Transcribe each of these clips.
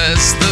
less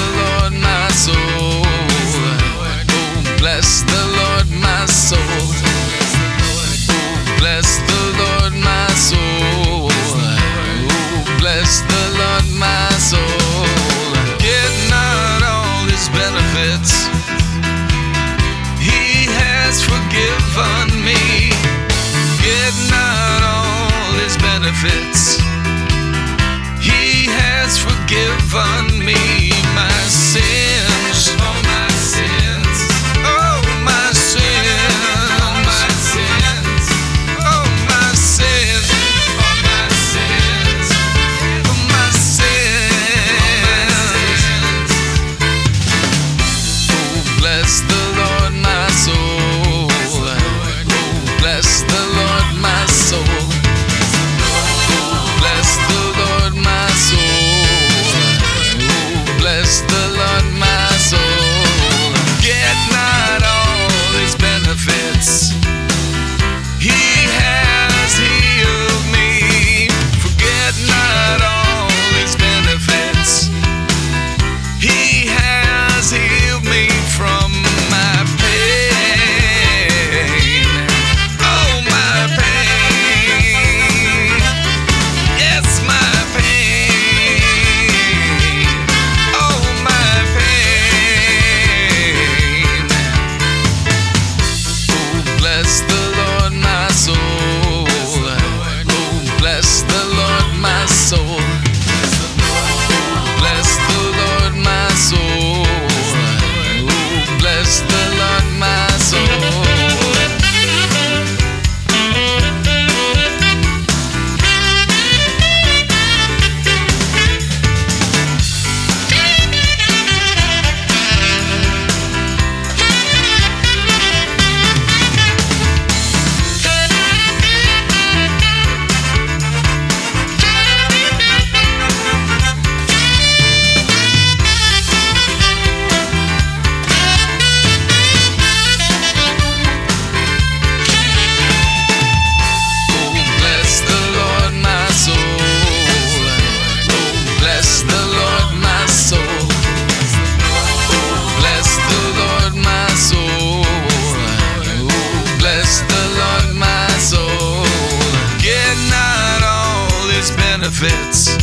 benefits.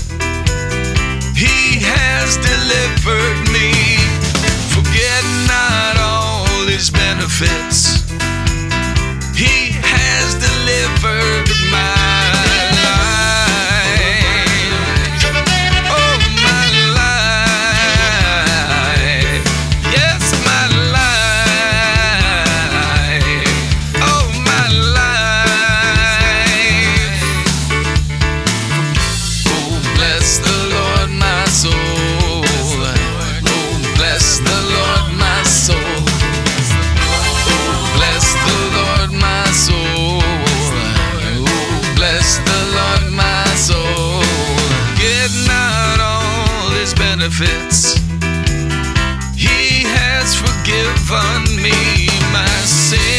He has delivered me. Forget not all his benefits. given me my sin.